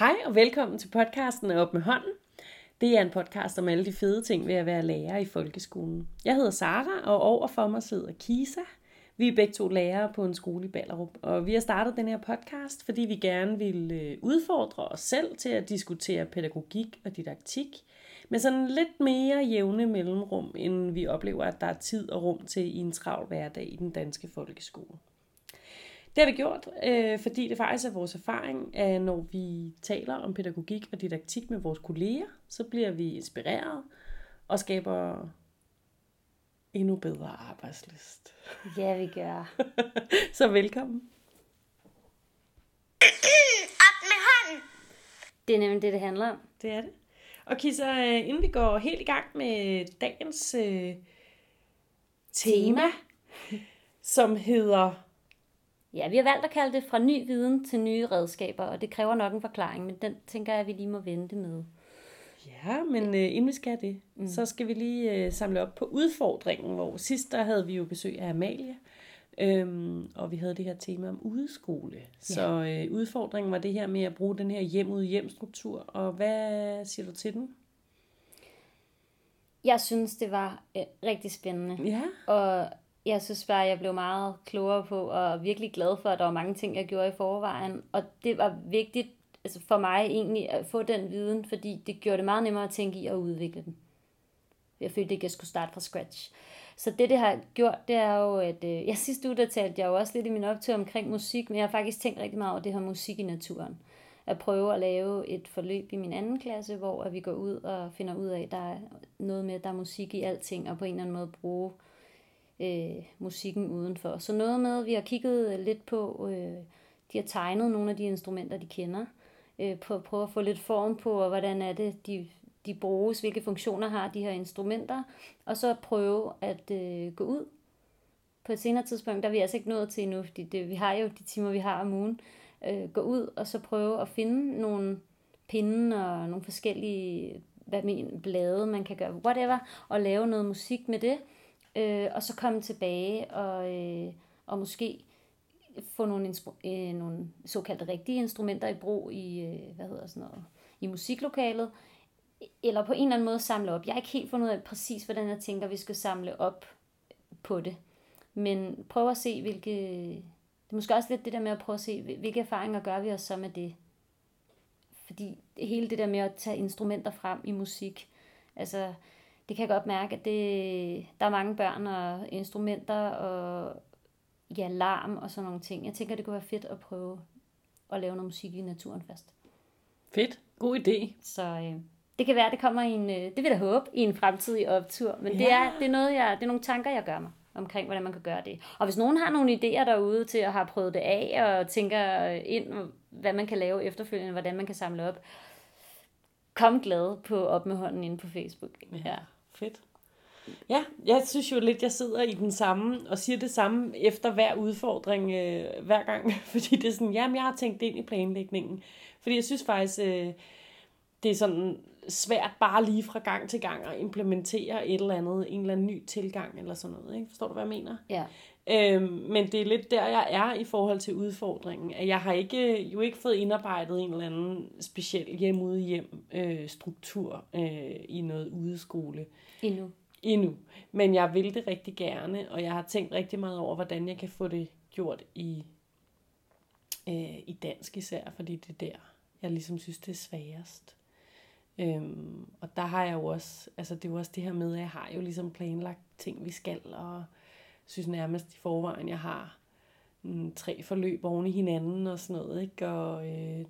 Hej og velkommen til podcasten Op med hånden. Det er en podcast om alle de fede ting ved at være lærer i folkeskolen. Jeg hedder Sara, og overfor mig sidder Kisa. Vi er begge to lærere på en skole i Ballerup, og vi har startet den her podcast, fordi vi gerne vil øh, udfordre os selv til at diskutere pædagogik og didaktik, med sådan lidt mere jævne mellemrum, end vi oplever, at der er tid og rum til i en travl hverdag i den danske folkeskole. Det har vi gjort, øh, fordi det faktisk er vores erfaring, at når vi taler om pædagogik og didaktik med vores kolleger, så bliver vi inspireret og skaber endnu bedre arbejdsløst. Ja, vi gør. så velkommen. Op med hånden. Det er nemlig det, det handler om. Det er det. Og Kisa, øh, inden vi går helt i gang med dagens øh, tema, som hedder Ja, vi har valgt at kalde det fra ny viden til nye redskaber, og det kræver nok en forklaring, men den tænker jeg, at vi lige må vente med. Ja, men øh, inden vi skal det, mm. så skal vi lige øh, samle op på udfordringen, hvor sidst der havde vi jo besøg af Amalie, øhm, og vi havde det her tema om udskole. Ja. Så øh, udfordringen var det her med at bruge den her hjem ud hjem struktur, og hvad siger du til den? Jeg synes, det var øh, rigtig spændende. Ja. Og jeg synes bare, jeg blev meget klogere på, og virkelig glad for, at der var mange ting, jeg gjorde i forvejen. Og det var vigtigt altså for mig egentlig at få den viden, fordi det gjorde det meget nemmere at tænke i at udvikle den. Jeg følte ikke, at jeg skulle starte fra scratch. Så det, det har gjort, det er jo, at øh, jeg sidste uge, der talte jeg jo også lidt i min optag omkring musik, men jeg har faktisk tænkt rigtig meget over det her musik i naturen. At prøve at lave et forløb i min anden klasse, hvor at vi går ud og finder ud af, at der er noget med, at der er musik i alting, og på en eller anden måde bruge øh, Øh, musikken udenfor. Så noget med, vi har kigget lidt på, øh, de har tegnet nogle af de instrumenter, de kender, øh, på at prøve at få lidt form på, og hvordan er det, de, de bruges, hvilke funktioner har de her instrumenter, og så prøve at øh, gå ud. På et senere tidspunkt, der er vi altså ikke nået til endnu, fordi det, vi har jo de timer, vi har om ugen, øh, gå ud og så prøve at finde nogle pinde og nogle forskellige hvad men, blade, man kan gøre, whatever, og lave noget musik med det, øh, og så komme tilbage og, øh, og måske få nogle, instru- øh, nogle såkaldte rigtige instrumenter i brug i, øh, hvad hedder sådan noget, i musiklokalet, eller på en eller anden måde samle op. Jeg har ikke helt fundet ud af præcis, hvordan jeg tænker, vi skal samle op på det. Men prøv at se, hvilke... Det er måske også lidt det der med at prøve at se, hvilke erfaringer gør vi os så med det. Fordi hele det der med at tage instrumenter frem i musik, altså det kan jeg godt mærke, at det, der er mange børn og instrumenter og ja, larm og sådan nogle ting. Jeg tænker, det kunne være fedt at prøve at lave noget musik i naturen først. Fedt. God idé. Så øh, det kan være, det kommer i en, øh, det vil jeg håbe, i en fremtidig optur. Men ja. det, er, det, er noget, jeg, det er nogle tanker, jeg gør mig omkring, hvordan man kan gøre det. Og hvis nogen har nogle idéer derude til at have prøvet det af, og tænker ind, hvad man kan lave efterfølgende, hvordan man kan samle op, kom glad på op med hånden inde på Facebook. Ja. Fedt. Ja, jeg synes jo lidt, jeg sidder i den samme og siger det samme efter hver udfordring øh, hver gang. Fordi det er sådan, jamen jeg har tænkt det ind i planlægningen. Fordi jeg synes faktisk, øh, det er sådan svært bare lige fra gang til gang at implementere et eller andet, en eller anden ny tilgang eller sådan noget. Ikke? Forstår du, hvad jeg mener? Ja. Øhm, men det er lidt der, jeg er i forhold til udfordringen. At jeg har ikke, jo ikke fået indarbejdet en eller anden speciel hjem ude hjem øh, struktur øh, i noget udeskole. Endnu. Endnu. Men jeg vil det rigtig gerne, og jeg har tænkt rigtig meget over, hvordan jeg kan få det gjort i, øh, i dansk især, fordi det er der, jeg ligesom synes, det er sværest. Øhm, og der har jeg jo også, altså det er jo også det her med, at jeg har jo ligesom planlagt ting, vi skal, og synes nærmest i forvejen, jeg har mm, tre forløb oven i hinanden og sådan noget, ikke? Og øh,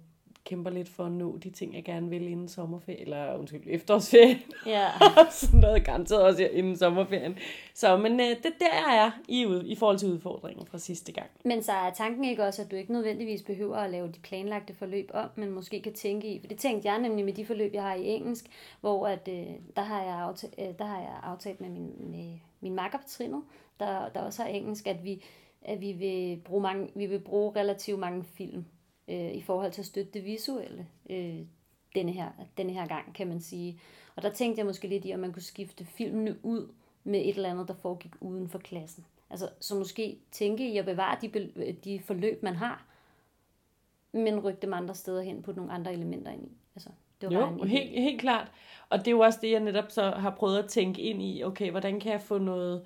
kæmper lidt for at nå de ting, jeg gerne vil inden sommerferien, eller undskyld, efterårsferien. Ja. sådan noget garanteret også inden sommerferien. Så, men øh, det der jeg er i, i forhold til udfordringen fra sidste gang. Men så er tanken ikke også, at du ikke nødvendigvis behøver at lave de planlagte forløb om, men måske kan tænke i, for det tænkte jeg nemlig med de forløb, jeg har i engelsk, hvor at, øh, der, har jeg aftalt, øh, der har jeg aftalt med min, med min makker på trinet, der, der også har engelsk, at vi, at vi vil bruge, mange, vi vil bruge relativt mange film øh, i forhold til at støtte det visuelle øh, denne, her, denne her gang, kan man sige. Og der tænkte jeg måske lidt i, om man kunne skifte filmene ud med et eller andet, der foregik uden for klassen. Altså, så måske tænke i at bevare de, de forløb, man har, men rykke dem andre steder hen, putte nogle andre elementer ind i. Altså, det var Jo, helt, helt klart. Og det er jo også det, jeg netop så har prøvet at tænke ind i. Okay, hvordan kan jeg få noget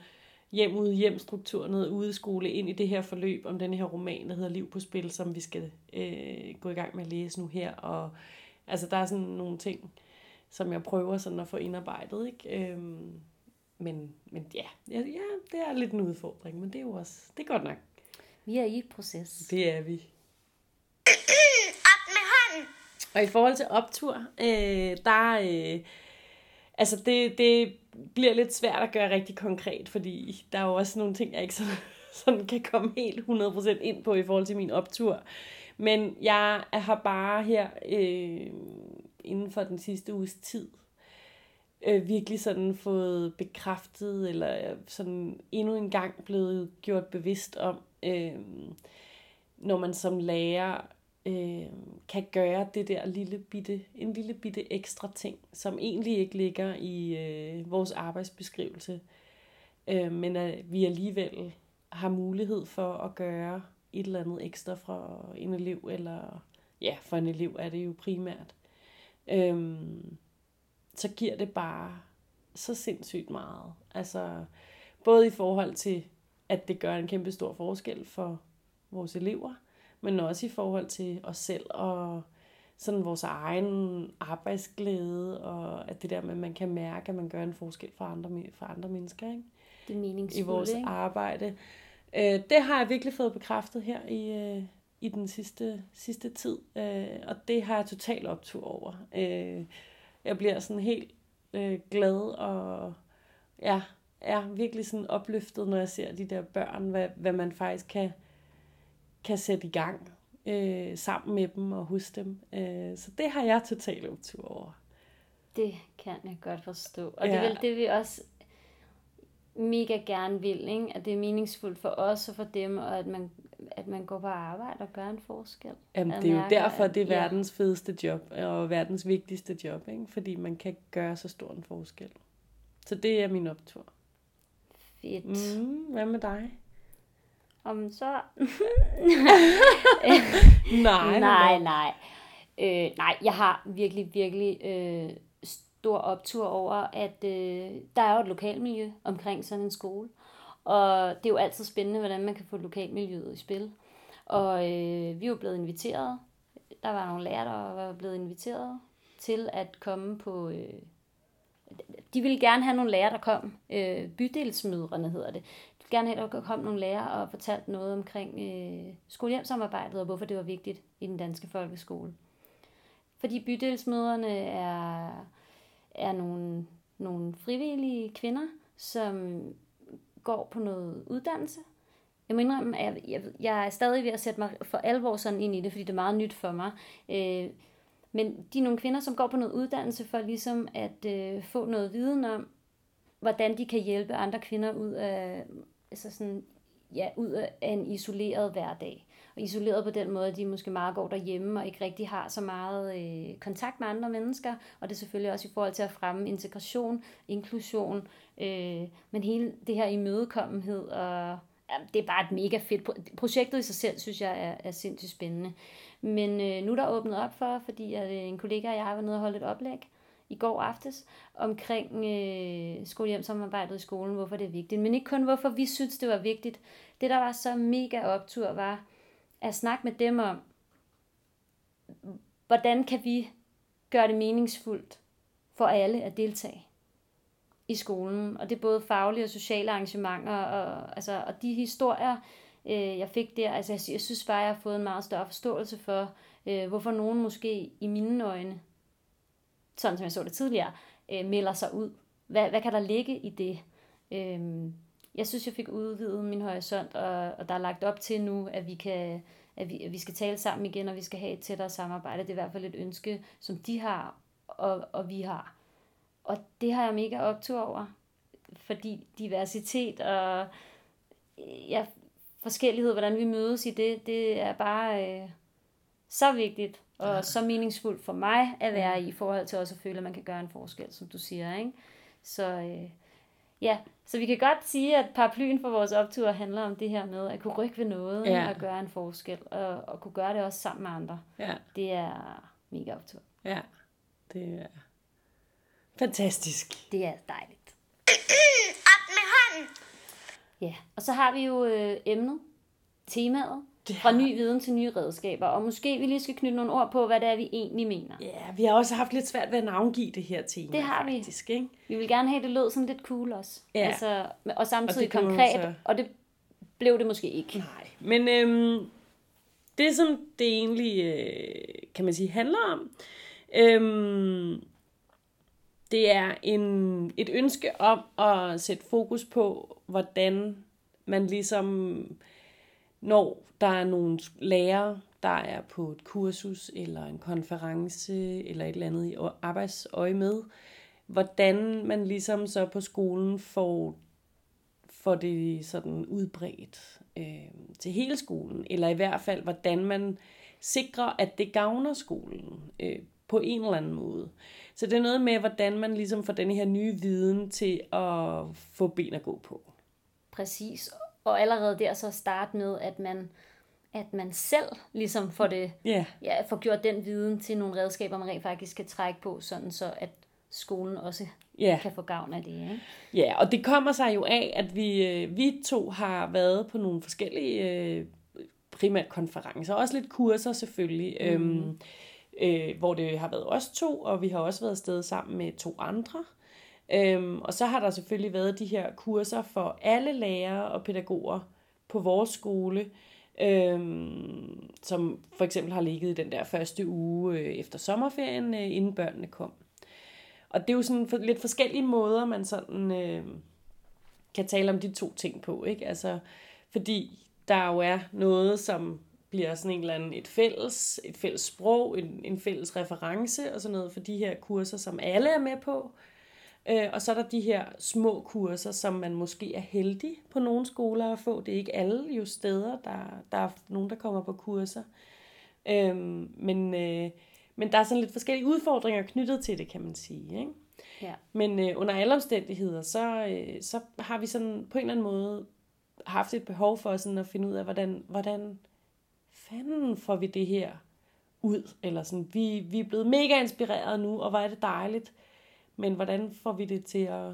hjem ud hjem struktur, noget udeskole ind i det her forløb om den her roman, der hedder Liv på spil, som vi skal øh, gå i gang med at læse nu her. Og altså, der er sådan nogle ting, som jeg prøver sådan at få indarbejdet, ikke? Øhm, men, men ja, ja, ja, det er lidt en udfordring, men det er jo også, det er godt nok. Vi er i proces. Det er vi. Op med hånden. Og i forhold til optur, øh, der øh, altså det, det bliver lidt svært at gøre rigtig konkret, fordi der er jo også nogle ting, jeg ikke sådan, sådan kan komme helt 100% ind på i forhold til min optur. Men jeg har bare her øh, inden for den sidste uges tid øh, virkelig sådan fået bekræftet, eller sådan endnu en gang blevet gjort bevidst om, øh, når man som lærer øh, kan gøre det der lille bitte, en lille bitte ekstra ting, som egentlig ikke ligger i øh, vores arbejdsbeskrivelse, øh, men at vi alligevel har mulighed for at gøre et eller andet ekstra for en elev, eller ja, for en elev er det jo primært. Øh, så giver det bare så sindssygt meget. Altså, både i forhold til, at det gør en kæmpe stor forskel for vores elever, men også i forhold til os selv og sådan vores egen arbejdsglæde, og at det der med, at man kan mærke, at man gør en forskel for andre, for andre mennesker ikke? Det er i vores ikke? arbejde. Øh, det har jeg virkelig fået bekræftet her i, øh, i den sidste, sidste tid, øh, og det har jeg total optur over. Øh, jeg bliver sådan helt øh, glad og ja, er virkelig sådan opløftet, når jeg ser de der børn, hvad, hvad man faktisk kan sætte i gang øh, sammen med dem og hos dem. Øh, så det har jeg total optur over. Det kan jeg godt forstå. Og Ja. det er vel det, vi også mega gerne vil, ikke? At det er meningsfuldt for os og for dem, og at man, at man går på arbejde og gør en forskel. Jamen, det er jo derfor, at- det er ja. verdens fedeste job, og verdens vigtigste job, ikke? fordi man kan gøre så stor en forskel. Så det er min optur. Fedt. Mm, hvad med dig? Om så... Nej, nej, nej. Øh, nej, jeg har virkelig, virkelig øh, stor optur over, at øh, der er jo et lokalmiljø omkring sådan en skole. Og det er jo altid spændende, hvordan man kan få lokalmiljøet i spil. Og øh, vi er jo blevet inviteret. Der var nogle lærere, der var blevet inviteret til at komme på... Øh, de ville gerne have nogle lærere, der kom. Øh, bydelsmødrene hedder det. Gerne have, at der kom nogle lærere og fortalte noget omkring øh, skolehjemsamarbejdet, og hvorfor det var vigtigt i den danske folkeskole. Fordi bydelsmøderne er, er nogle, nogle frivillige kvinder, som går på noget uddannelse. Jeg må indrømme, at jeg, jeg, jeg er stadig ved at sætte mig for alvor sådan ind i det, fordi det er meget nyt for mig. Øh, men de er nogle kvinder, som går på noget uddannelse for ligesom at øh, få noget viden om, hvordan de kan hjælpe andre kvinder ud af, altså sådan, ja, ud af en isoleret hverdag. Og isoleret på den måde, at de måske meget går derhjemme og ikke rigtig har så meget øh, kontakt med andre mennesker. Og det er selvfølgelig også i forhold til at fremme integration, inklusion, øh, men hele det her imødekommenhed. Og, ja, det er bare et mega fedt pro- Projektet i sig selv, synes jeg, er, er sindssygt spændende. Men øh, nu er der åbnet op for, fordi at, øh, en kollega og jeg var nede og holdt et oplæg i går aftes omkring øh, skolehjemsamarbejdet i skolen, hvorfor det er vigtigt. Men ikke kun hvorfor vi synes, det var vigtigt. Det, der var så mega optur, var at snakke med dem om, hvordan kan vi gøre det meningsfuldt for alle at deltage i skolen. Og det er både faglige og sociale arrangementer, og, altså, og de historier, øh, jeg fik der, altså jeg, jeg synes bare, jeg har fået en meget større forståelse for, øh, hvorfor nogen måske i mine øjne, sådan som jeg så det tidligere, øh, melder sig ud. Hvad, hvad kan der ligge i det? Øh, jeg synes, jeg fik udvidet min horisont, og, og der er lagt op til nu, at vi kan at vi, at vi skal tale sammen igen, og vi skal have et tættere samarbejde. Det er i hvert fald et ønske, som de har, og, og vi har. Og det har jeg mega optur over, fordi diversitet og ja, forskellighed, hvordan vi mødes i det, det er bare øh, så vigtigt og ja. så meningsfuldt for mig at være i, i forhold til også at føle, at man kan gøre en forskel, som du siger. Ikke? Så øh, Ja, så vi kan godt sige, at paraplyen for vores optur handler om det her med at kunne rykke ved noget Ja. ja. og gøre en forskel, og, og kunne gøre det også sammen med andre. Ja, Det er mega optur. ja. Det er fantastisk. Det er dejligt. Op med hånden. Ja, og så har vi jo øh, emnet, temaet, Det fra ny viden til nye redskaber. Og måske vi lige skal knytte nogle ord på, hvad det er, vi egentlig mener. Ja, vi har også haft lidt svært ved at navngive det her tema. Det har vi. faktisk, Ikke? Vi vil gerne have, at det lød sådan lidt cool også. Ja. Altså, og samtidig Og konkret, så- og det blev det måske ikke. Nej, men øhm, det som det egentlig, øh, kan man sige, handler om, øhm, det er en, et ønske om at sætte fokus på, hvordan man ligesom, når der er nogle lærere, der er på et kursus eller en konference eller et eller andet i arbejdsøje med, hvordan man ligesom så på skolen får får det sådan udbredt øh, til hele skolen, eller i hvert fald, hvordan man sikrer, at det gavner skolen øh, på en eller anden måde. Så det er noget med, hvordan man ligesom får den her nye viden til at få ben at gå på. Præcis. Og allerede der så starte med, at man, at man selv ligesom får, det, Ja, ja, får gjort den viden til nogle redskaber, man rent faktisk kan trække på, sådan så at skolen også ja. kan få gavn af det. Ikke? Ja, og det kommer sig jo af, at vi, øh, vi to har været på nogle forskellige øh, primært konferencer, også lidt kurser selvfølgelig, mm. øhm, øh, hvor det har været os to, og vi har også været afsted sammen med to andre. Øhm, og så har der selvfølgelig været de her kurser for alle lærere og pædagoger på vores skole, øhm, som for eksempel har ligget i den der første uge øh, efter sommerferien, øh, inden børnene kom. Og det er jo sådan for, lidt forskellige måder, man sådan øh, kan tale om de to ting på, ikke? Altså, fordi der jo er noget, som bliver sådan en eller anden et fælles, et fælles sprog, en, en fælles reference og sådan noget for de her kurser, som alle er med på. Øh, og så er der de her små kurser, som man måske er heldig på nogle skoler at få. Det er ikke alle jo steder, der, der er nogen, der kommer på kurser. Øhm, men, øh, men der er sådan lidt forskellige udfordringer knyttet til det, kan man sige. Ikke? Ja. Men øh, under alle omstændigheder, så, øh, så har vi sådan på en eller anden måde haft et behov for sådan at finde ud af, hvordan, hvordan fanden får vi det her ud? Eller sådan, vi, vi er blevet mega inspireret nu, og hvor er det dejligt. Men hvordan får vi det til at,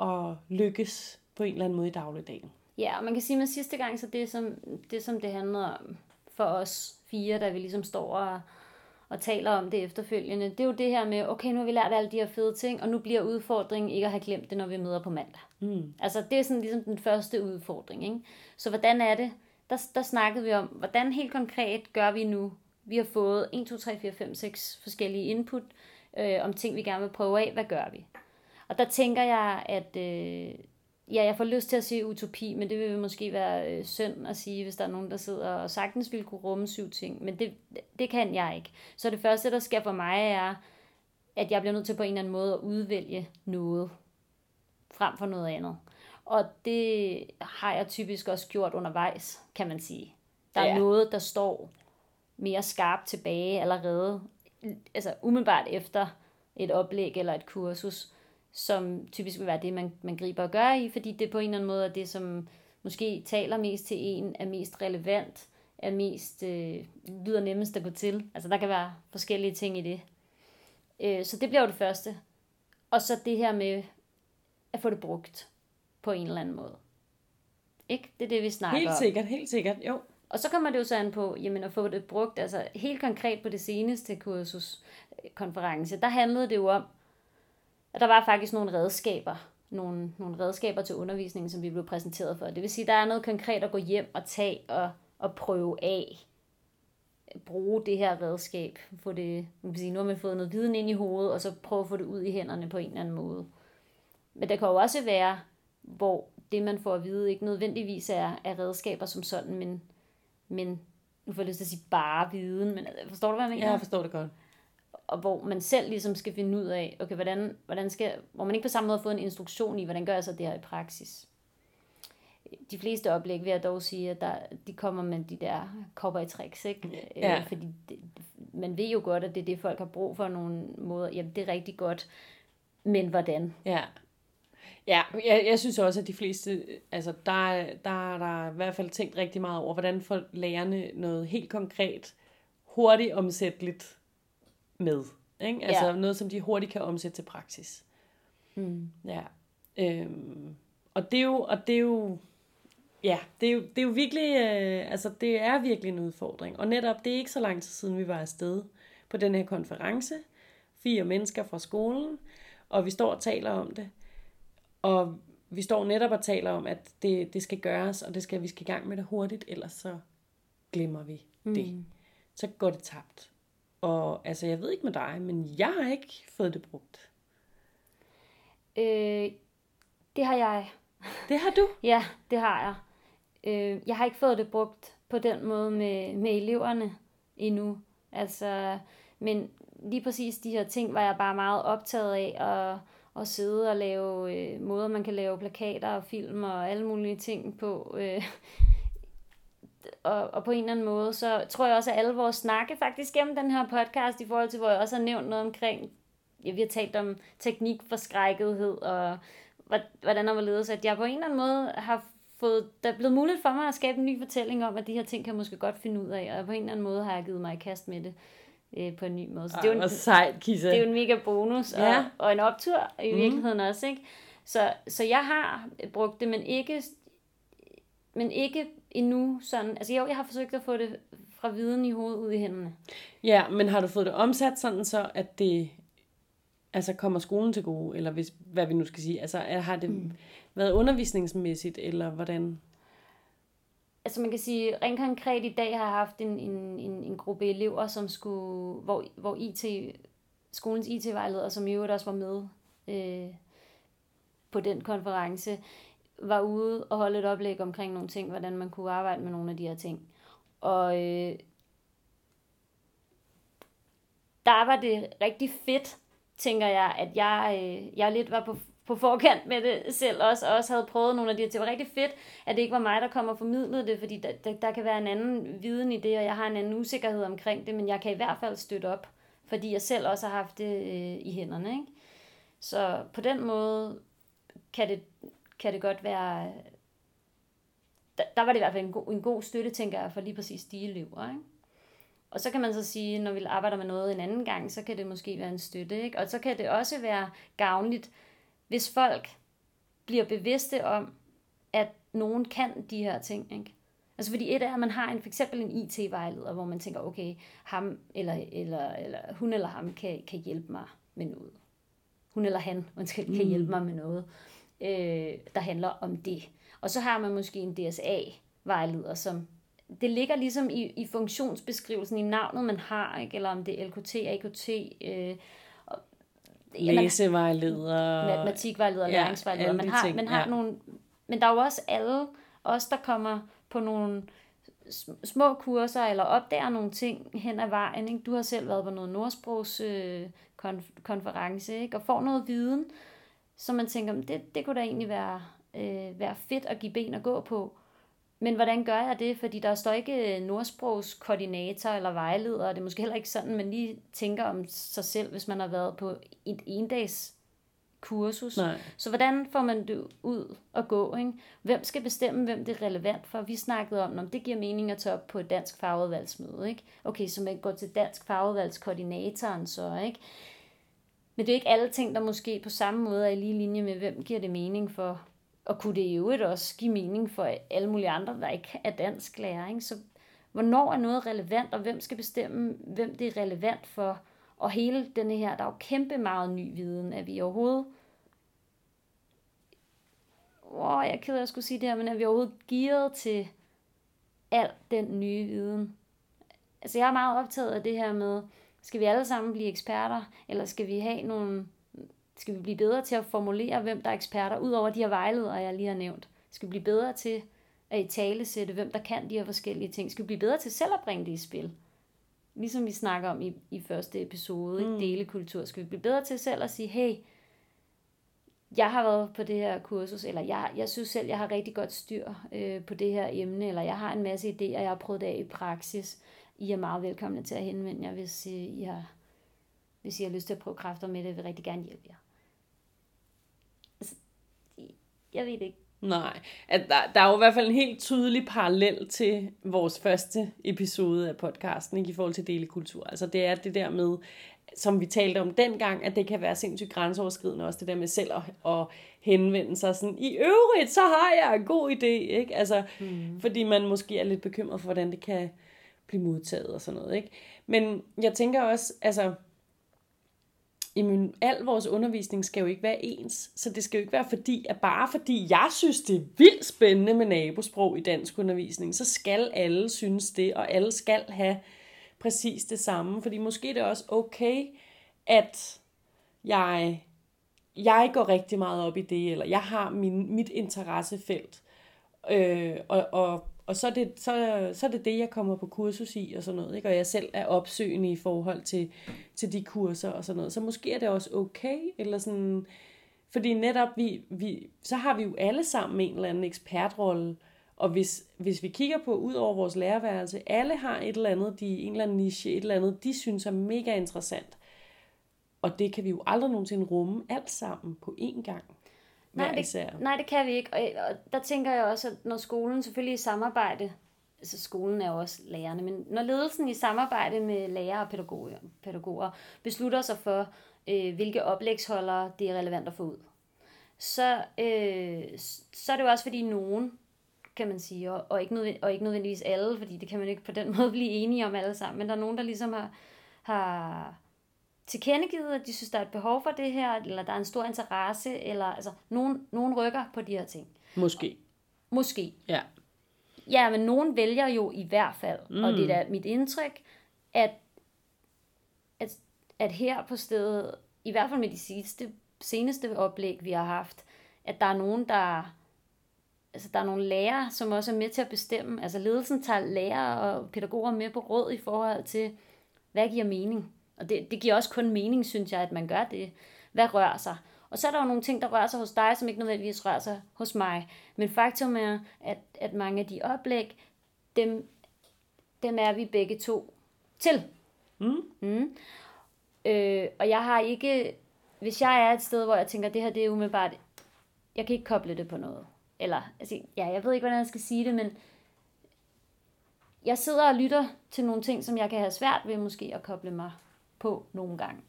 at lykkes på en eller anden måde i dagligdagen? Ja, og man kan sige med sidste gang, så det som det, som det handler om for os fire, der vi ligesom står og, og taler om det efterfølgende, det er jo det her med, okay, nu har vi lært alle de her fede ting, og nu bliver udfordringen ikke at have glemt det, når vi møder på mandag. Mm. Altså, det er sådan ligesom den første udfordring, ikke? Så hvordan er det? Der, der snakkede vi om, hvordan helt konkret gør vi nu? Vi har fået 1, 2, 3, 4, 5, 6 forskellige input øh, om ting, vi gerne vil prøve af. Hvad gør vi? Og der tænker jeg, at øh, ja, jeg får lyst til at sige utopi, men det vil måske være øh, synd at sige, hvis der er nogen, der sidder og sagtens vil kunne rumme syv ting. Men det, det kan jeg ikke. Så det første, der sker for mig, er, at jeg bliver nødt til på en eller anden måde at udvælge noget frem for noget andet. Og det har jeg typisk også gjort undervejs, kan man sige. Der er Ja. noget, der står mere skarpt tilbage allerede, altså umiddelbart efter et oplæg eller et kursus, som typisk vil være det, man, man griber og gør i, fordi det på en eller anden måde er det, som måske taler mest til en, er mest relevant, er mest, øh, lyder nemmest at gå til. Altså der kan være forskellige ting i det. Øh, så det bliver jo det første. Og så det her med at få det brugt på en eller anden måde. Ikke? Det er det, vi snakker Helt om. sikkert, helt sikkert, jo. Og så kommer det jo så an på, jamen at få det brugt, altså helt konkret på det seneste kursus konference, der handlede det jo om, at der var faktisk nogle redskaber, nogle, nogle redskaber til undervisningen, som vi blev præsenteret for. Det vil sige, der er noget konkret at gå hjem og tage og, og prøve af. Bruge det her redskab. Få det, man kan sige, nu har man fået noget viden ind i hovedet, og så prøve at få det ud i hænderne på en eller anden måde. Men der kan jo også være, hvor det, man får at vide, ikke nødvendigvis er, er redskaber som sådan, men, men nu får jeg lyst til at sige bare viden, men øh, forstår du, hvad jeg mener? Ja, jeg forstår det godt. og hvor man selv ligesom skal finde ud af, okay, hvordan, hvordan skal, hvor man ikke på samme måde har fået en instruktion i, hvordan gør jeg så det her i praksis. De fleste oplæg vil jeg dog sige, at der, de kommer med de der cowboy tricks, ikke? Ja. Øh, fordi det, man ved jo godt, at det er det, folk har brug for nogle måder. Jamen, det er rigtig godt, men hvordan? Ja. Ja, jeg, jeg synes også, at de fleste, altså der, er- der er der i hvert fald tænkt rigtig meget over, hvordan får lærerne noget helt konkret, hurtigt omsætteligt med. Ikke? Altså Ja. noget, som de hurtigt kan omsætte til praksis. Mm. Ja. Øhm, og det er jo, og det er jo, ja, det er jo, det er jo virkelig, øh, altså det er virkelig en udfordring. Og netop, det er ikke så lang tid siden, vi var afsted på den her konference. Fire mennesker fra skolen, og vi står og taler om det. Og vi står netop og taler om, at det, det skal gøres, og det skal, vi skal i gang med det hurtigt, ellers så glemmer vi det. Så går det tabt. Og altså, jeg ved ikke med dig, men jeg har ikke fået det brugt. Øh, det har jeg. Det har du. Ja, det har jeg. Øh, jeg har ikke fået det brugt på den måde med, med eleverne endnu. Altså, men lige præcis de her ting var jeg bare meget optaget af at, at sidde og lave øh, måder, man kan lave plakater og film og alle mulige ting på. Øh, og, og på en eller anden måde, så tror jeg også, at alle vores snakke faktisk gennem den her podcast, i forhold til, hvor jeg også har nævnt noget omkring, ja, vi har talt om teknik for skrækkethed, og hvor- hvordan og hvorledes, at jeg på en eller anden måde har fået, der er blevet muligt for mig at skabe en ny fortælling om, at de her ting kan jeg måske godt finde ud af, og på en eller anden måde har jeg givet mig i kast med det øh, på en ny måde. Så det er jo Ej, en, sejt, Kissa. det er jo en mega bonus, og, Ja. og en optur i virkeligheden også, ikke? Så, så jeg har brugt det, men ikke, men ikke endnu sådan, altså jo, jeg har forsøgt at få det fra viden i hovedet ud i hænderne. Ja, men har du fået det omsat sådan så, at det altså kommer skolen til gode, eller hvis, hvad vi nu skal sige, altså har det mm. været undervisningsmæssigt, eller hvordan? Altså man kan sige, rent konkret i dag har jeg haft en, en, en, en gruppe elever, som skulle, hvor, hvor IT, skolens IT-vejleder, som i øvrigt også var med øh, på den konference, var ude og holde et oplæg omkring nogle ting, hvordan man kunne arbejde med nogle af de her ting. Og øh, der var det rigtig fedt, tænker jeg, at jeg, øh, jeg lidt var på, på forkant med det selv også, og også havde prøvet nogle af de her ting. Det var rigtig fedt, at det ikke var mig, der kom og formidlede det, fordi der, der, der kan være en anden viden i det, og jeg har en anden usikkerhed omkring det, men jeg kan i hvert fald støtte op, fordi jeg selv også har haft det øh, i hænderne. Ikke? Så på den måde kan det, kan det godt være... Der, der var det i hvert fald en god, en god støtte, tænker jeg, for lige præcis de elever. Ikke? Og så kan man så sige, når vi arbejder med noget en anden gang, så kan det måske være en støtte. Ikke? Og så kan det også være gavnligt, hvis folk bliver bevidste om, at nogen kan de her ting. Ikke? Altså fordi et er, at man har en, for eksempel en IT-vejleder, hvor man tænker, okay, ham eller, eller, eller hun eller ham kan, kan hjælpe mig med noget. Hun eller han undskyld, kan hjælpe mig med noget, øh, der handler om det. Og så har man måske en DSA-vejleder, som det ligger ligesom i, i funktionsbeskrivelsen i navnet, man har, ikke? eller om det er LKT, AKT, øh, Læsevejleder. matematikvejleder, Ja, læringsvejleder. Man har, ting, man har ja. nogle, men der er jo også alle os, der kommer på nogle sm- små kurser, eller opdager nogle ting hen ad vejen. Ikke? Du har selv været på noget nordsprogs øh, konf- konference, ikke? og får noget viden, så man tænker, "Men det, det kunne da egentlig være, øh, være fedt at give ben at gå på. Men hvordan gør jeg det? Fordi der står ikke nordsprogs koordinator eller vejleder, og det er måske heller ikke sådan, man lige tænker om sig selv, hvis man har været på et endags kursus. Nej. Så hvordan får man det ud at gå? Ikke? Hvem skal bestemme, hvem det er relevant for? Vi snakkede om, om det giver mening at tage op på et dansk fagudvalgsmøde. Ikke? Okay, så man går til dansk fagudvalgskoordinatoren så, ikke? Men det er ikke alle ting, der måske på samme måde er i lige linje med, hvem giver det mening for. Og kunne det i øvrigt også give mening for alle mulige andre, der ikke er dansk lærer. Ikke? Så hvornår er noget relevant, og hvem skal bestemme, hvem det er relevant for? Og hele denne her, der er jo kæmpe meget ny viden, at vi overhovedet Åh, jeg er ked af at skulle sige det her, men er vi overhovedet gearet til al den nye viden? Altså, jeg er meget optaget af det her med, skal vi alle sammen blive eksperter, eller skal vi have nogle, skal vi blive bedre til at formulere, hvem der er eksperter, ud over de her vejledere, jeg lige har nævnt? Skal vi blive bedre til at i tale sætte, hvem der kan de her forskellige ting? Skal vi blive bedre til selv at bringe det i spil? Ligesom vi snakker om i, i første episode, ikke? delekultur. Skal vi blive bedre til selv at sige, hey, jeg har været på det her kursus, eller jeg, jeg synes selv, jeg har rigtig godt styr øh, på det her emne, eller jeg har en masse idéer, jeg har prøvet det af i praksis. I er meget velkomne til at henvende jer, hvis, øh, I, har, hvis I har lyst til at prøve kræfter med det. Jeg vil rigtig gerne hjælpe jer. Altså, Jeg ved det ikke. Nej, at der, der er jo i hvert fald en helt tydelig parallel til vores første episode af podcasten, ikke, i forhold til delekultur. Altså det er det der med, som vi talte om dengang, at det kan være sindssygt grænseoverskridende også, det der med selv at, at henvende sig sådan, i øvrigt, så har jeg en god idé, ikke? Altså, mm. fordi man måske er lidt bekymret for, hvordan det kan blive modtaget og sådan noget, ikke? Men jeg tænker også, altså, jamen, al vores undervisning skal jo ikke være ens. Så det skal jo ikke være fordi, at bare fordi jeg synes, det er vildt spændende med nabosprog i dansk undervisning, så skal alle synes det, og alle skal have præcis det samme. Fordi måske er det også okay, at jeg, jeg går rigtig meget op i det, eller jeg har min, mit interessefelt. Øh, og, og og så er, det, så, så er det det, jeg kommer på kursus i og sådan noget, ikke? og jeg selv er opsøgende i forhold til, til de kurser og sådan noget. Så måske er det også okay, eller sådan, fordi netop vi, vi, så har vi jo alle sammen en eller anden ekspertrolle, og hvis, hvis vi kigger på ud over vores læreværelse, alle har et eller andet, de, en eller anden niche, et eller andet, de synes er mega interessant. Og det kan vi jo aldrig nogensinde rumme alt sammen på én gang. Nej det, nej, det kan vi ikke. Og, og der tænker jeg også, at når skolen selvfølgelig i samarbejde, altså skolen er jo også lærerne, men når ledelsen i samarbejde med lærere og pædagoger, pædagoger beslutter sig for, øh, hvilke oplægsholdere det er relevant at få ud, så, øh, så er det jo også fordi nogen, kan man sige, og, og, ikke og ikke nødvendigvis alle, fordi det kan man ikke på den måde blive enige om alle sammen, men der er nogen, der ligesom har, har tilkendegivet, at de synes, der er et behov for det her, eller der er en stor interesse, eller altså, nogen, nogen rykker på de her ting. Måske. Måske. Ja. Ja, men nogen vælger jo i hvert fald, mm. og det er da mit indtryk, at, at, at her på stedet, i hvert fald med de sidste, seneste oplæg, vi har haft, at der er nogen, der altså der er nogle lærere, som også er med til at bestemme. Altså ledelsen tager lærere og pædagoger med på råd i forhold til, hvad giver mening. Og det, det giver også kun mening, synes jeg, at man gør det. Hvad rører sig? Og så er der jo nogle ting, der rører sig hos dig, som ikke nødvendigvis rører sig hos mig. Men faktum er, at, at mange af de oplæg, dem, dem er vi begge to til. Mm. Mm. Øh, og jeg har ikke, hvis jeg er et sted, hvor jeg tænker, det her det er umiddelbart, jeg kan ikke koble det på noget. Eller, altså, ja, jeg ved ikke, hvordan jeg skal sige det, men jeg sidder og lytter til nogle ting, som jeg kan have svært ved måske at koble mig på nogle gange.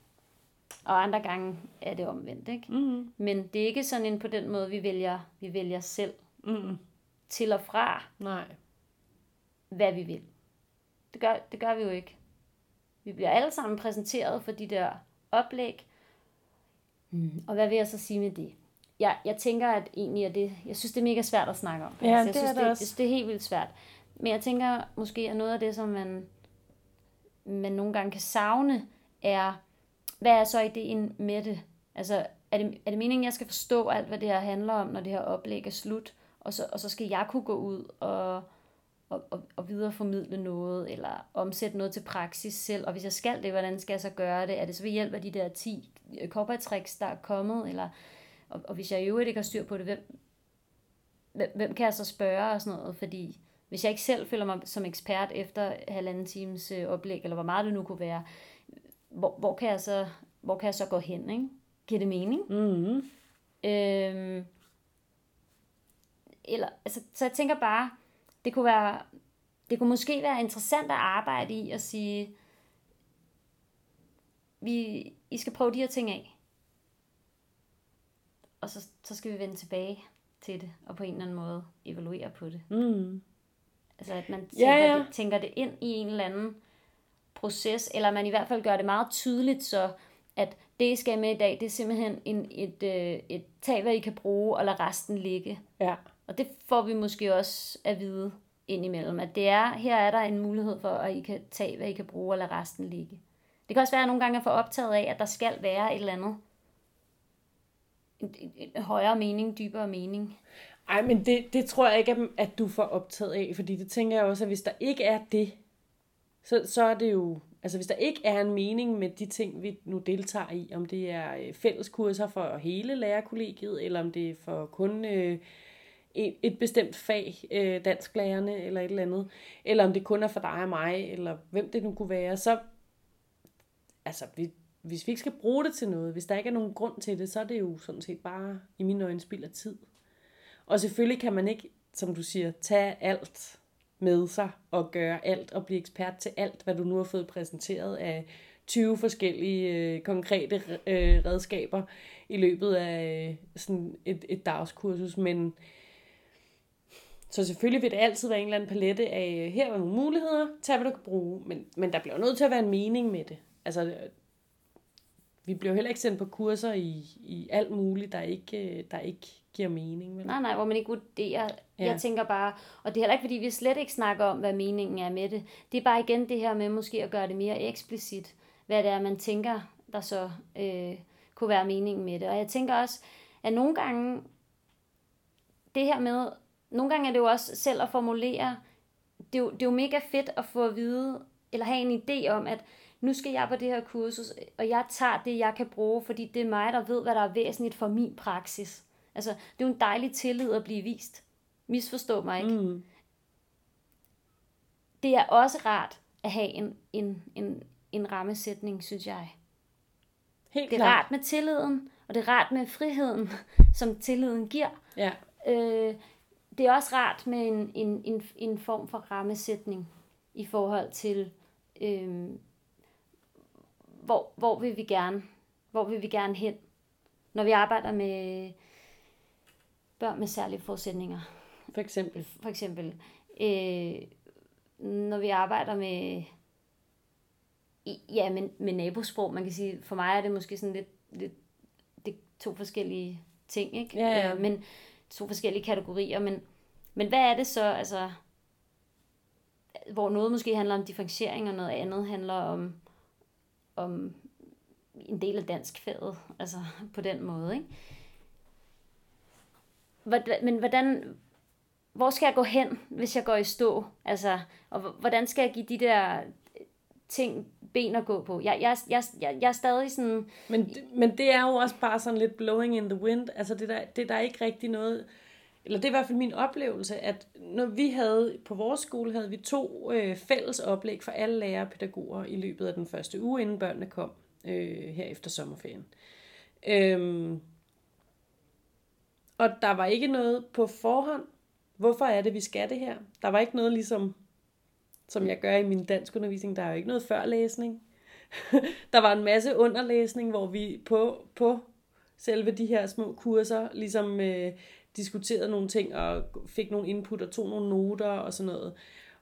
Og andre gange er det omvendt, ikke? Mm. Men det er ikke sådan en på den måde, vi vælger, vi vælger selv mm. til og fra, Nej. hvad vi vil. Det gør, det gør vi jo ikke. Vi bliver alle sammen præsenteret for de der oplæg. Mm. Og hvad vil jeg så sige med det? Jeg, jeg tænker, at egentlig er det, jeg synes, det er mega svært at snakke om. Ja, altså, jeg det synes, er det, det, også. det, det er helt vildt svært. Men jeg tænker måske, at noget af det, som man, man nogle gange kan savne, er, hvad er så ideen med det? Altså, er det, er det meningen, at jeg skal forstå alt, hvad det her handler om, når det her oplæg er slut, og så, og så skal jeg kunne gå ud og, og, og, og videreformidle noget, eller omsætte noget til praksis selv, og hvis jeg skal det, hvordan skal jeg så gøre det? Er det så ved hjælp af de der 10 øh, copytricks, der er kommet, eller, og, og hvis jeg i øvrigt ikke har styr på det, hvem, hvem kan jeg så spørge og sådan noget, fordi hvis jeg ikke selv føler mig som ekspert efter halvanden times øh, oplæg, eller hvor meget det nu kunne være, hvor, hvor, kan jeg så, hvor kan jeg så gå hen, ikke? Giver det mening? Mm-hmm. Øhm, eller, altså, så jeg tænker bare, det kunne være, det kunne måske være interessant at arbejde i at sige, vi, I skal prøve de her ting af. Og så, så skal vi vende tilbage til det, og på en eller anden måde evaluere på det. Mm. Altså at man tænker, Ja, ja. Det, tænker det ind i en eller anden proces, eller man i hvert fald gør det meget tydeligt, så at det, I skal med i dag, det er simpelthen en, et, øh, et tag, hvad I kan bruge, og lade resten ligge. Ja. Og det får vi måske også at vide indimellem, at det er, her er der en mulighed for, at I kan tage, hvad I kan bruge, og lade resten ligge. Det kan også være, at nogle gange er for optaget af, at der skal være et eller andet. En, en, en højere mening, dybere mening. Ej, men det, det tror jeg ikke, at- at du får optaget af, fordi det tænker jeg også, at hvis der ikke er det, så, så er det jo, altså hvis der ikke er en mening med de ting, vi nu deltager i, om det er øh, fælleskurser for hele lærerkollegiet, eller om det er for kun øh, et, et bestemt fag, øh, dansklærerne eller et eller andet, eller om det kun er for dig og mig, eller hvem det nu kunne være, så, altså vi, hvis vi ikke skal bruge det til noget, hvis der ikke er nogen grund til det, så er det jo sådan set bare i mine øjne spild af tid. Og selvfølgelig kan man ikke, som du siger, tage alt med sig og gøre alt og blive ekspert til alt, hvad du nu har fået præsenteret af 20 forskellige øh, konkrete øh, redskaber i løbet af øh, sådan et, et dagskursus, men så selvfølgelig vil det altid være en eller anden palette af, øh, her er nogle muligheder, tag hvad du kan bruge, men, men der bliver nødt til at være en mening med det. Altså, vi bliver heller ikke sendt på kurser i, i alt muligt, der ikke, øh, der ikke giver mening. Vel? Nej, nej, hvor man ikke vurderer. Ja. Jeg tænker bare, og det er heller ikke, fordi vi slet ikke snakker om, hvad meningen er med det. Det er bare igen det her med måske at gøre det mere eksplicit, hvad det er, man tænker, der så øh, kunne være meningen med det. Og jeg tænker også, at nogle gange, det her med, nogle gange er det jo også selv at formulere, det er jo, det er jo mega fedt at få at vide, eller have en idé om, at nu skal jeg på det her kursus, og jeg tager det, jeg kan bruge, fordi det er mig, der ved, hvad der er væsentligt for min praksis. Altså, det er jo en dejlig tillid at blive vist. Misforstå mig ikke. Mm. Det er også rart at have en, en, en, en rammesætning, synes jeg. Helt det er klart. rart med tilliden, og det er rart med friheden, som tilliden giver. Ja. Øh, det er også rart med en, en, en, en form for rammesætning i forhold til, øh, hvor, hvor vil vi gerne, hvor vil vi gerne hen, når vi arbejder med børn med særlige forudsætninger. For eksempel? For eksempel. Øh, når vi arbejder med ja, med, med nabosprog, man kan sige, for mig er det måske sådan lidt, lidt det to forskellige ting, ikke? Ja, ja. Øh, men to forskellige kategorier, men, men hvad er det så, altså, hvor noget måske handler om differentiering, og noget andet handler om, om en del af dansk faget, altså på den måde, ikke? Men hvordan, hvor skal jeg gå hen, hvis jeg går i stå? Altså, og hvordan skal jeg give de der øh, ting ben at gå på? Jeg, jeg, jeg, jeg, jeg er stadig sådan... Men, men det er jo også bare sådan lidt blowing in the wind. Altså, det der, det der er ikke rigtig noget... Eller det er i hvert fald min oplevelse, at når vi havde på vores skole, havde vi to øh, fælles oplæg for alle lærere og pædagoger i løbet af den første uge, inden børnene kom øh, her efter sommerferien. Øhm, og der var ikke noget på forhånd. Hvorfor er det, vi skal det her? Der var ikke noget ligesom, som jeg gør i min dansk undervisning. Der er jo ikke noget førlæsning. der var en masse underlæsning, hvor vi på, på selve de her små kurser ligesom øh, diskuterede nogle ting og fik nogle input og tog nogle noter og sådan noget.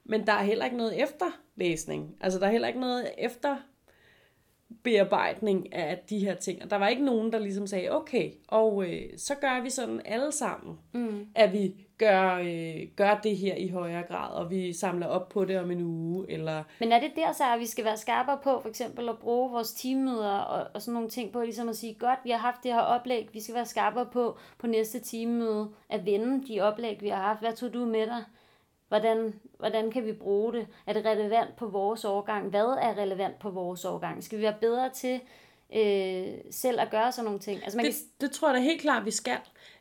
Men der er heller ikke noget efterlæsning. Altså der er heller ikke noget efter bearbejdning af de her ting. Og der var ikke nogen, der ligesom sagde, okay, og øh, så gør vi sådan alle sammen, mm. at vi gør, øh, gør det her i højere grad, og vi samler op på det om en uge. Eller... Men er det der så, at vi skal være skarpere på, for eksempel at bruge vores teammøder og, og sådan nogle ting på, ligesom at sige, godt, vi har haft det her oplæg, vi skal være skarpere på på næste teammøde, at vende de oplæg, vi har haft. Hvad tog du med dig? Hvordan, hvordan kan vi bruge det? Er det relevant på vores årgang? Hvad er relevant på vores årgang? Skal vi være bedre til øh, selv at gøre sådan nogle ting? Altså man det, kan... det tror jeg da helt klart, vi skal.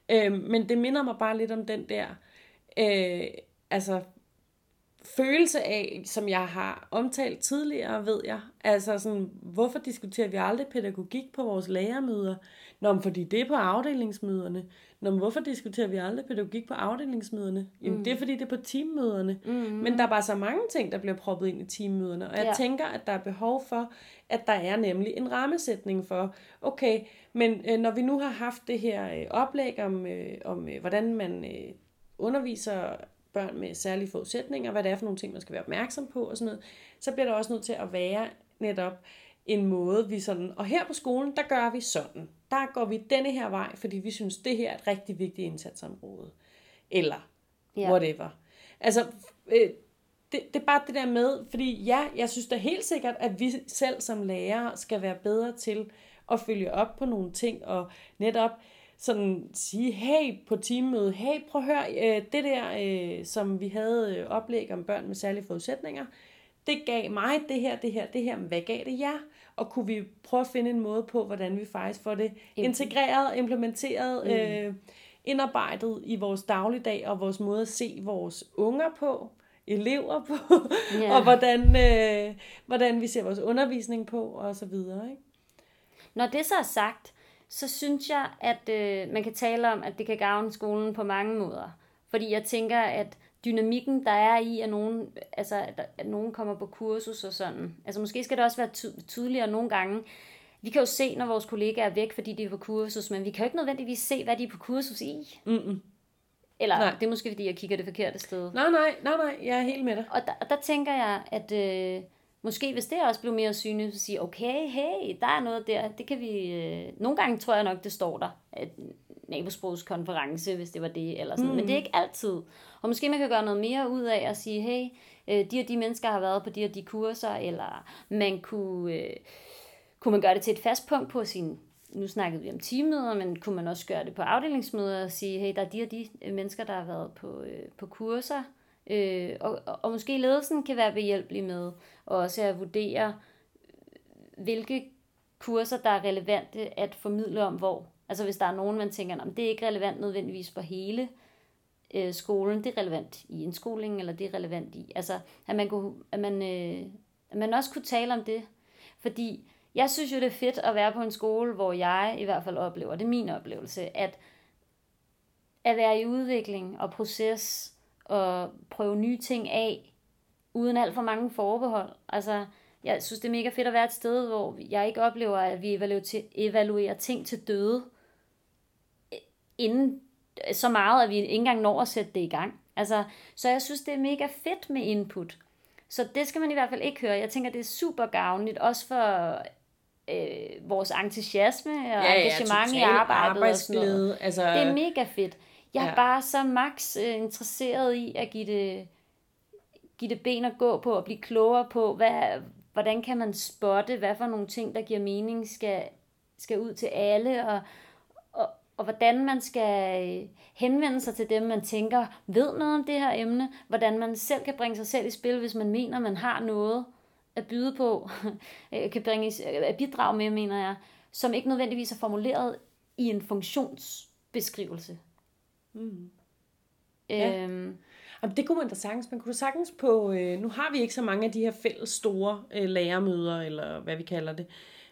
Øh, men det minder mig bare lidt om den der øh, altså følelse af, som jeg har omtalt tidligere, ved jeg. Altså sådan, hvorfor diskuterer vi aldrig pædagogik på vores lærermøder? Nå, men fordi det er på afdelingsmøderne. Nå, men hvorfor diskuterer vi aldrig pædagogik på afdelingsmøderne? Jamen, mm. det er fordi, det er på teammøderne. Mm. Men der er bare så mange ting, der bliver proppet ind i teammøderne. Og jeg ja. tænker, at der er behov for, at der er nemlig en rammesætning for, okay, men øh, når vi nu har haft det her øh, oplæg om, øh, om øh, hvordan man øh, underviser børn med særlige forudsætninger, hvad det er for nogle ting, man skal være opmærksom på og sådan noget, så bliver der også nødt til at være netop en måde, vi sådan, og her på skolen, der gør vi sådan. Der går vi denne her vej, fordi vi synes, det her er et rigtig vigtigt indsatsområde. Eller ja. whatever. Altså, øh, det, det er bare det der med, fordi ja, jeg synes da helt sikkert, at vi selv som lærere skal være bedre til at følge op på nogle ting, og netop sådan sige, hey på teammødet, hey prøv at høre, øh, det der, øh, som vi havde øh, oplæg om børn med særlige forudsætninger, det gav mig det her, det her, det her, hvad gav det jer? Og kunne vi prøve at finde en måde på, hvordan vi faktisk får det integreret, implementeret, mm. øh, indarbejdet i vores dagligdag og vores måde at se vores unger på, elever på, yeah. og hvordan, øh, hvordan vi ser vores undervisning på, og så videre. Ikke? Når det så er sagt, så synes jeg, at øh, man kan tale om, at det kan gavne skolen på mange måder. Fordi jeg tænker, at dynamikken, der er i, at nogen, altså, at, nogen kommer på kursus og sådan. Altså måske skal det også være ty- tydeligere nogle gange. Vi kan jo se, når vores kollegaer er væk, fordi de er på kursus, men vi kan jo ikke nødvendigvis se, hvad de er på kursus i. Mm-mm. Eller nej. det er måske, fordi jeg kigger det forkerte sted. Nej, nej, nej, nej, jeg er helt med dig. Og der, og der tænker jeg, at øh, måske hvis det også blev mere synligt, så sige, okay, hey, der er noget der, det kan vi... Øh, nogle gange tror jeg nok, det står der, at nabosprogskonference, hvis det var det, eller sådan. Mm. Men det er ikke altid. Og måske man kan gøre noget mere ud af at sige, hey, øh, de og de mennesker har været på de og de kurser, eller man kunne, øh, kunne man gøre det til et fast punkt på sin nu snakkede vi om teammøder, men kunne man også gøre det på afdelingsmøder og sige, hey, der er de og de mennesker, der har været på, øh, på kurser, øh, og, og, måske ledelsen kan være behjælpelig med også at vurdere, hvilke kurser, der er relevante at formidle om hvor. Altså hvis der er nogen, man tænker, "Nå, det er ikke relevant nødvendigvis for hele øh, skolen, det er relevant i indskolingen, eller det er relevant i, altså at man, kunne, at man, øh, at man også kunne tale om det. Fordi jeg synes jo, det er fedt at være på en skole, hvor jeg i hvert fald oplever, det er min oplevelse, at at være i udvikling og proces og prøve nye ting af, uden alt for mange forbehold. Altså, jeg synes, det er mega fedt at være et sted, hvor jeg ikke oplever, at vi evaluerer, ting til døde, inden så meget, at vi ikke engang når at sætte det i gang. Altså, så jeg synes, det er mega fedt med input. Så det skal man i hvert fald ikke høre. Jeg tænker, det er super gavnligt, også for øh, vores entusiasme og ja, engagement i arbejdet og sådan noget. Altså, Det er mega fedt. Jeg er Ja. bare så max øh, interesseret i at give det, give det ben at gå på og blive klogere på, hvad, hvordan kan man spotte, hvad for nogle ting, der giver mening, skal, skal ud til alle, og, og, hvordan man skal øh, henvende sig til dem, man tænker ved noget om det her emne, hvordan man selv kan bringe sig selv i spil, hvis man mener, man har noget at byde på, øh, kan bringe, øh, at bidrage med, mener jeg, som ikke nødvendigvis er formuleret i en funktionsbeskrivelse. Mm. Ja. Øhm, Jamen, det kunne man da sagtens. Man kunne sagtens på... Øh, nu har vi ikke så mange af de her fælles store øh, lærermøder, eller hvad vi kalder det.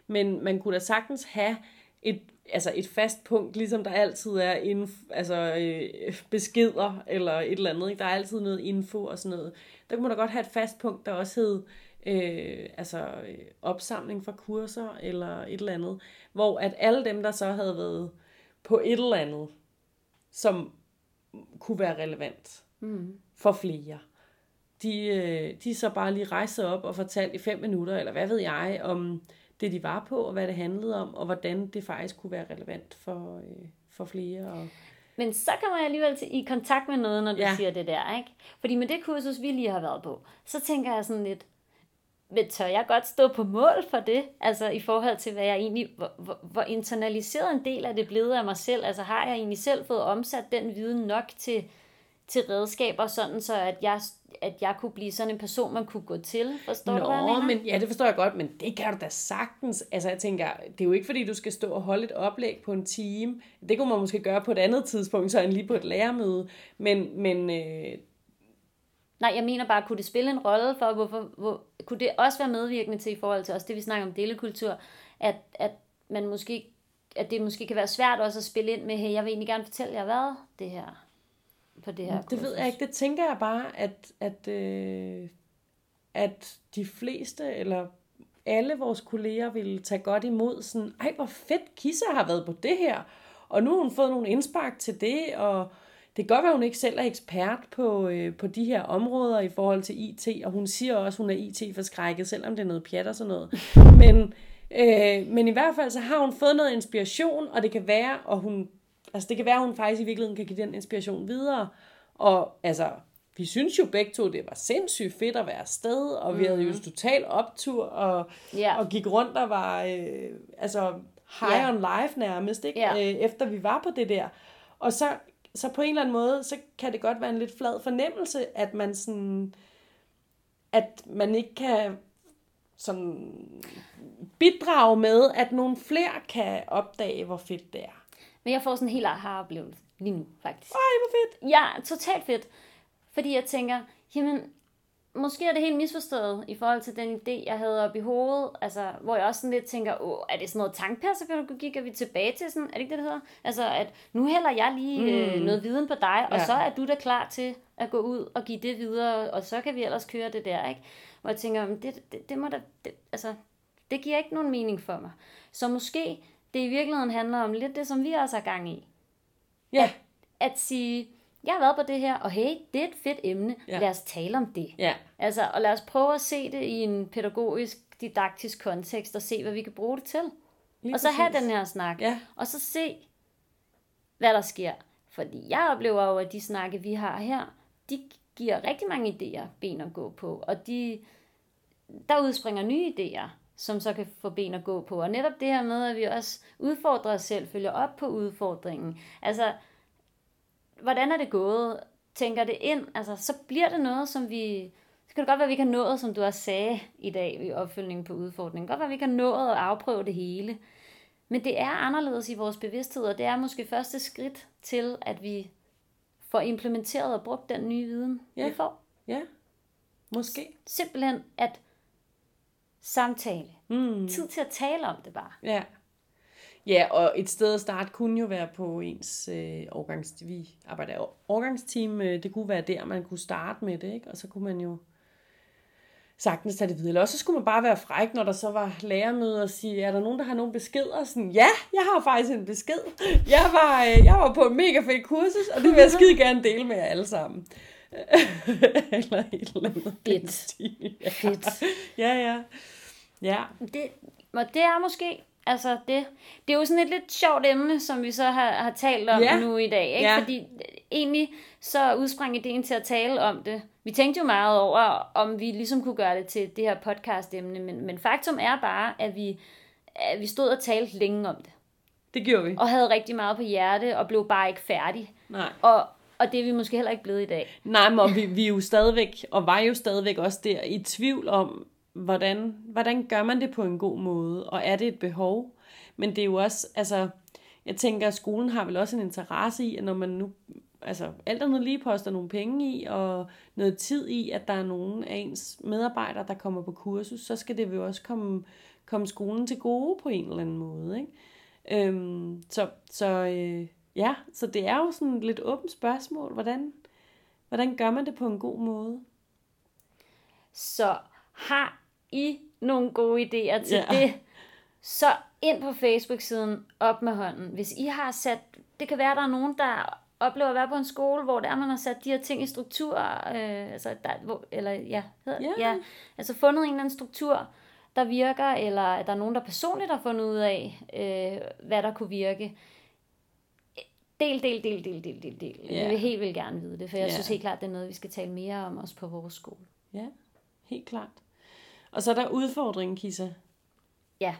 Men man kunne da sagtens have et, altså et fast punkt, ligesom der altid er info, altså, øh, beskeder eller et eller andet. Ikke? Der er altid noget info og sådan noget. Der kunne man da godt have et fast punkt, der også hed øh, altså, øh, opsamling fra kurser eller et eller andet. Hvor at alle dem, der så havde været på et eller andet, som kunne være relevant mm. for flere. De, øh, de så bare lige rejste op og fortalte i fem minutter, eller hvad ved jeg, om det de var på, og hvad det handlede om, og hvordan det faktisk kunne være relevant for, øh, for flere. Og... Men så kommer jeg alligevel til, i kontakt med noget, når du Ja. siger det der, ikke? Fordi med det kursus, vi lige har været på, så tænker jeg sådan lidt, men tør jeg godt stå på mål for det? Altså i forhold til, hvad jeg egentlig, hvor, hvor, hvor internaliseret en del af det blevet af mig selv? Altså har jeg egentlig selv fået omsat den viden nok til, til redskaber, sådan så at jeg, at jeg kunne blive sådan en person, man kunne gå til? Forstår du, hvad Nå, men ja, det forstår jeg godt, men det kan du da sagtens. Altså jeg tænker, det er jo ikke fordi, du skal stå og holde et oplæg på en time. Det kunne man måske gøre på et andet tidspunkt, så end lige på et lærermøde. Men, men øh, Nej, jeg mener bare, kunne det spille en rolle for, hvorfor, hvor, kunne det også være medvirkende til i forhold til også det, vi snakker om delekultur, at, at man måske, at det måske kan være svært også at spille ind med, hey, jeg vil egentlig gerne fortælle jer, hvad det her, på det her Det ved jeg ikke. Det tænker jeg bare, at, at, øh, at de fleste, eller alle vores kolleger ville tage godt imod sådan, ej hvor fedt, Kissa har været på det her, og nu har hun fået nogle indspark til det, og det kan godt være, at hun ikke selv er ekspert på, øh, på de her områder i forhold til IT, og hun siger også, at hun er IT-forskrækket, selvom det er noget pjat og sådan noget. Men, øh, men i hvert fald så har hun fået noget inspiration, og det kan være, og hun, altså det kan være, at hun faktisk i virkeligheden kan give den inspiration videre. Og altså, vi synes jo begge to, det var sindssygt fedt at være afsted, og vi havde jo total optur, og, Ja. og gik rundt og var, øh, altså, high Ja. on life nærmest, ikke? Ja. Øh, efter vi var på det der. Og så, så på en eller anden måde, så kan det godt være en lidt flad fornemmelse, at man sådan, at man ikke kan sådan bidrage med, at nogle flere kan opdage, hvor fedt det er. Men jeg får sådan en helt aha-oplevelse lige nu, faktisk. Ej, hvor fedt! Ja, totalt fedt. Fordi jeg tænker, jamen, måske er det helt misforstået i forhold til den idé, jeg havde op i hovedet, altså, hvor jeg også sådan lidt tænker, Åh, er det sådan noget tankperspektiv, er vi tilbage til sådan, er det ikke det, det hedder? Altså, at nu hælder jeg lige mm. øh, noget viden på dig, og Ja. så er du da klar til at gå ud og give det videre, og så kan vi ellers køre det der, ikke? Hvor jeg tænker, "Men det, det, det må da, det, altså, det giver ikke nogen mening for mig. Så måske det i virkeligheden handler om lidt det, som vi også har gang i. Ja, At sige, jeg har været på det her, og hey, det er et fedt emne, Ja. lad os tale om det. ja, Altså, og lad os prøve at se det i en pædagogisk, didaktisk kontekst, og se, hvad vi kan bruge det til. lige og så have præcis. den her snak. Ja. Og så se, hvad der sker. Fordi jeg oplever jo, at de snakke, vi har her, de giver rigtig mange idéer ben at gå på. Og de, der udspringer nye idéer, som så kan få ben at gå på. Og netop det her med, at vi også udfordrer os selv, følger op på udfordringen. Altså, hvordan er det gået? Tænker det ind? Altså, så bliver det noget, som vi... Så kan det godt være, at vi ikke har nået, som du også sagde i dag i opfølgningen på udfordringen. Godt være, at vi ikke har nået at afprøve det hele. Men det er anderledes i vores bevidsthed, og det er måske første skridt til, at vi får implementeret og brugt den nye viden, Ja. vi får. Ja, måske. Simpelthen at samtale. Mm. Tid til at tale om det bare. Ja. Ja, og et sted at starte kunne jo være på ens øh, årgangs... Vi arbejder årgangsteam. Øh, det kunne være der, man kunne starte med det, ikke? Og så kunne man jo sagtens tage det videre. Eller også så skulle man bare være fræk, når der så var lærermøder og sige, er der nogen, der har nogle beskeder? Sådan, ja, jeg har faktisk en besked. Jeg var, øh, jeg var på en mega fed kursus, og det vil jeg skide gerne dele med jer alle sammen. eller et eller andet. Fedt. Ja. Fedt. Ja, ja. Ja, Det, og det er måske, altså det, det er jo sådan et lidt sjovt emne, som vi så har, har talt om Ja. nu i dag, ikke? Ja. Fordi egentlig så udsprang ideen til at tale om det. Vi tænkte jo meget over, om vi ligesom kunne gøre det til det her podcast-emne, men, men faktum er bare, at vi, at vi stod og talte længe om det, det gjorde vi. og havde rigtig meget på hjerte, og blev bare ikke færdig. Nej. Og, og det er vi måske heller ikke blevet i dag. Nej, men vi, vi er jo stadigvæk, og var jo stadigvæk også der i tvivl om, hvordan, hvordan gør man det på en god måde, og er det et behov? Men det er jo også, altså, jeg tænker, at skolen har vel også en interesse i, at når man nu, altså, alt andet lige poster nogle penge i, og noget tid i, at der er nogen af ens medarbejdere, der kommer på kursus, så skal det jo også komme, komme skolen til gode på en eller anden måde, ikke? Øhm, så, så øh, ja, så det er jo sådan et lidt åbent spørgsmål, hvordan, hvordan gør man det på en god måde? Så har I nogle gode idéer til Ja. det, så ind på Facebook-siden op med hånden. Hvis I har sat, det kan være, der er nogen, der oplever at være på en skole, hvor der man har sat de her ting i struktur, øh, altså der, hvor, eller ja, hedder, Ja. ja, altså fundet en eller anden struktur, der virker, eller at der er nogen, der personligt har fundet ud af, øh, hvad der kunne virke. Del, del, del, del, del, del, del. Ja. Jeg vil helt vildt gerne vide det, for jeg Ja. synes helt klart, det er noget, vi skal tale mere om også på vores skole. Ja, helt klart. Og så er der udfordringen, Kisa. Ja.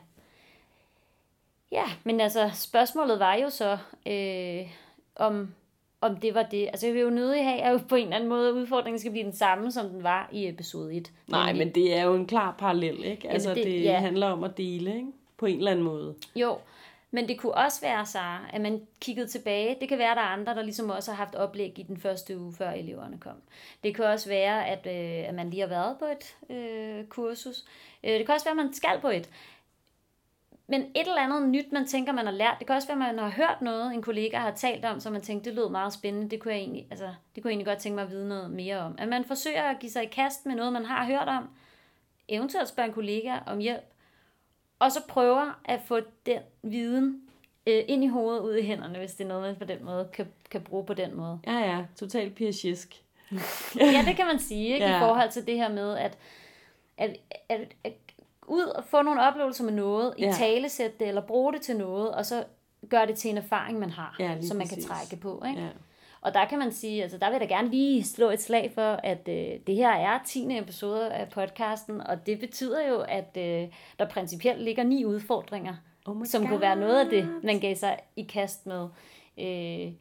Ja, men altså, spørgsmålet var jo så, øh, om, om det var det. Altså, jeg vil jo nødig have, at på en eller anden måde, udfordringen skal blive den samme, som den var i episode 1. Nej, men det er jo en klar parallel, ikke? Altså, det, det- det ja. handler om at dele, ikke? På en eller anden måde. Jo, men det kunne også være, Sara, at man kiggede tilbage. Det kan være, at der er andre, der ligesom også har haft oplæg i den første uge, før eleverne kom. Det kan også være, at, øh, at man lige har været på et øh, kursus. Øh, det kan også være, at man skal på et. Men et eller andet nyt, man tænker, man har lært. Det kan også være, at man har hørt noget, en kollega har talt om, som man tænkte, det lød meget spændende. Det kunne jeg egentlig, altså, det kunne jeg egentlig godt tænke mig at vide noget mere om. At man forsøger at give sig i kast med noget, man har hørt om. Eventuelt spørge en kollega om hjælp og så prøver at få den viden øh, ind i hovedet, ud i hænderne, hvis det er noget, man på den måde kan, kan bruge på den måde. Ja, ja, totalt piagisk. Ja, det kan man sige, ikke? Ja. I forhold til det her med, at, at, at, at ud og få nogle oplevelser med noget, i Ja. talesæt det, eller bruge det til noget, og så gøre det til en erfaring, man har, Ja, som man kan præcis. trække på. Ikke? Ja. Og der kan man sige, altså der vil jeg da gerne lige slå et slag for, at øh, det her er 10. episode af podcasten, og det betyder jo, at øh, der principielt ligger ni udfordringer, Oh som God. kunne være noget af det, man gav sig i kast med. Øh,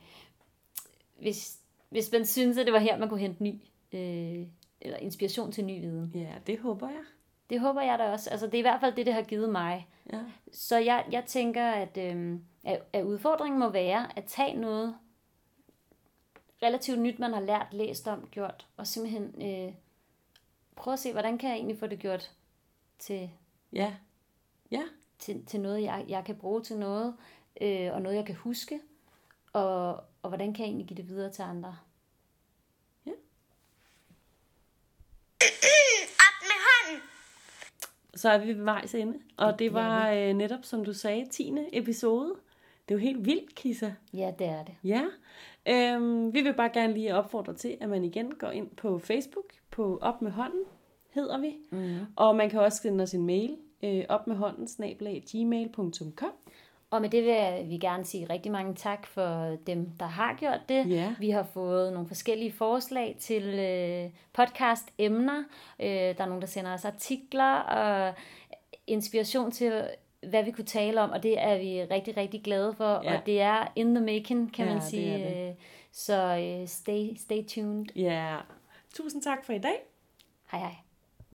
hvis, hvis man synes, at det var her, man kunne hente ny, øh, eller inspiration til ny viden. Ja, det håber jeg. Det håber jeg da også. Altså, det er i hvert fald det, det har givet mig. Ja. Så jeg, jeg tænker, at, øh, at, at udfordringen må være at tage noget relativt nyt, man har lært, læst om, gjort, og simpelthen øh, prøve at se, hvordan kan jeg egentlig få det gjort til, Ja. Ja. til, til noget, jeg, jeg kan bruge til noget, øh, og noget, jeg kan huske, og, og hvordan kan jeg egentlig give det videre til andre. Op med hånden. Så er vi ved vejs ende. Og det var øh, netop, som du sagde, 10. episode. Det er jo helt vildt, Kissa. Ja, det er det. Ja. Øhm, vi vil bare gerne lige opfordre til, at man igen går ind på Facebook, på Op med hånden, hedder vi. Mm. Og man kan også sende os en mail, øh, op med hånden, snablag, gmail.com. Og med det vil vi gerne sige rigtig mange tak for dem, der har gjort det. Ja. Vi har fået nogle forskellige forslag til øh, podcast-emner. Øh, der er nogen, der sender os artikler og inspiration til, hvad vi kunne tale om, og det er vi rigtig, rigtig glade for. Ja. Og det er in the making, kan Ja, man det sige. er det. Øh, Så øh, stay, stay tuned. Ja. Tusind tak for i dag. Hej hej.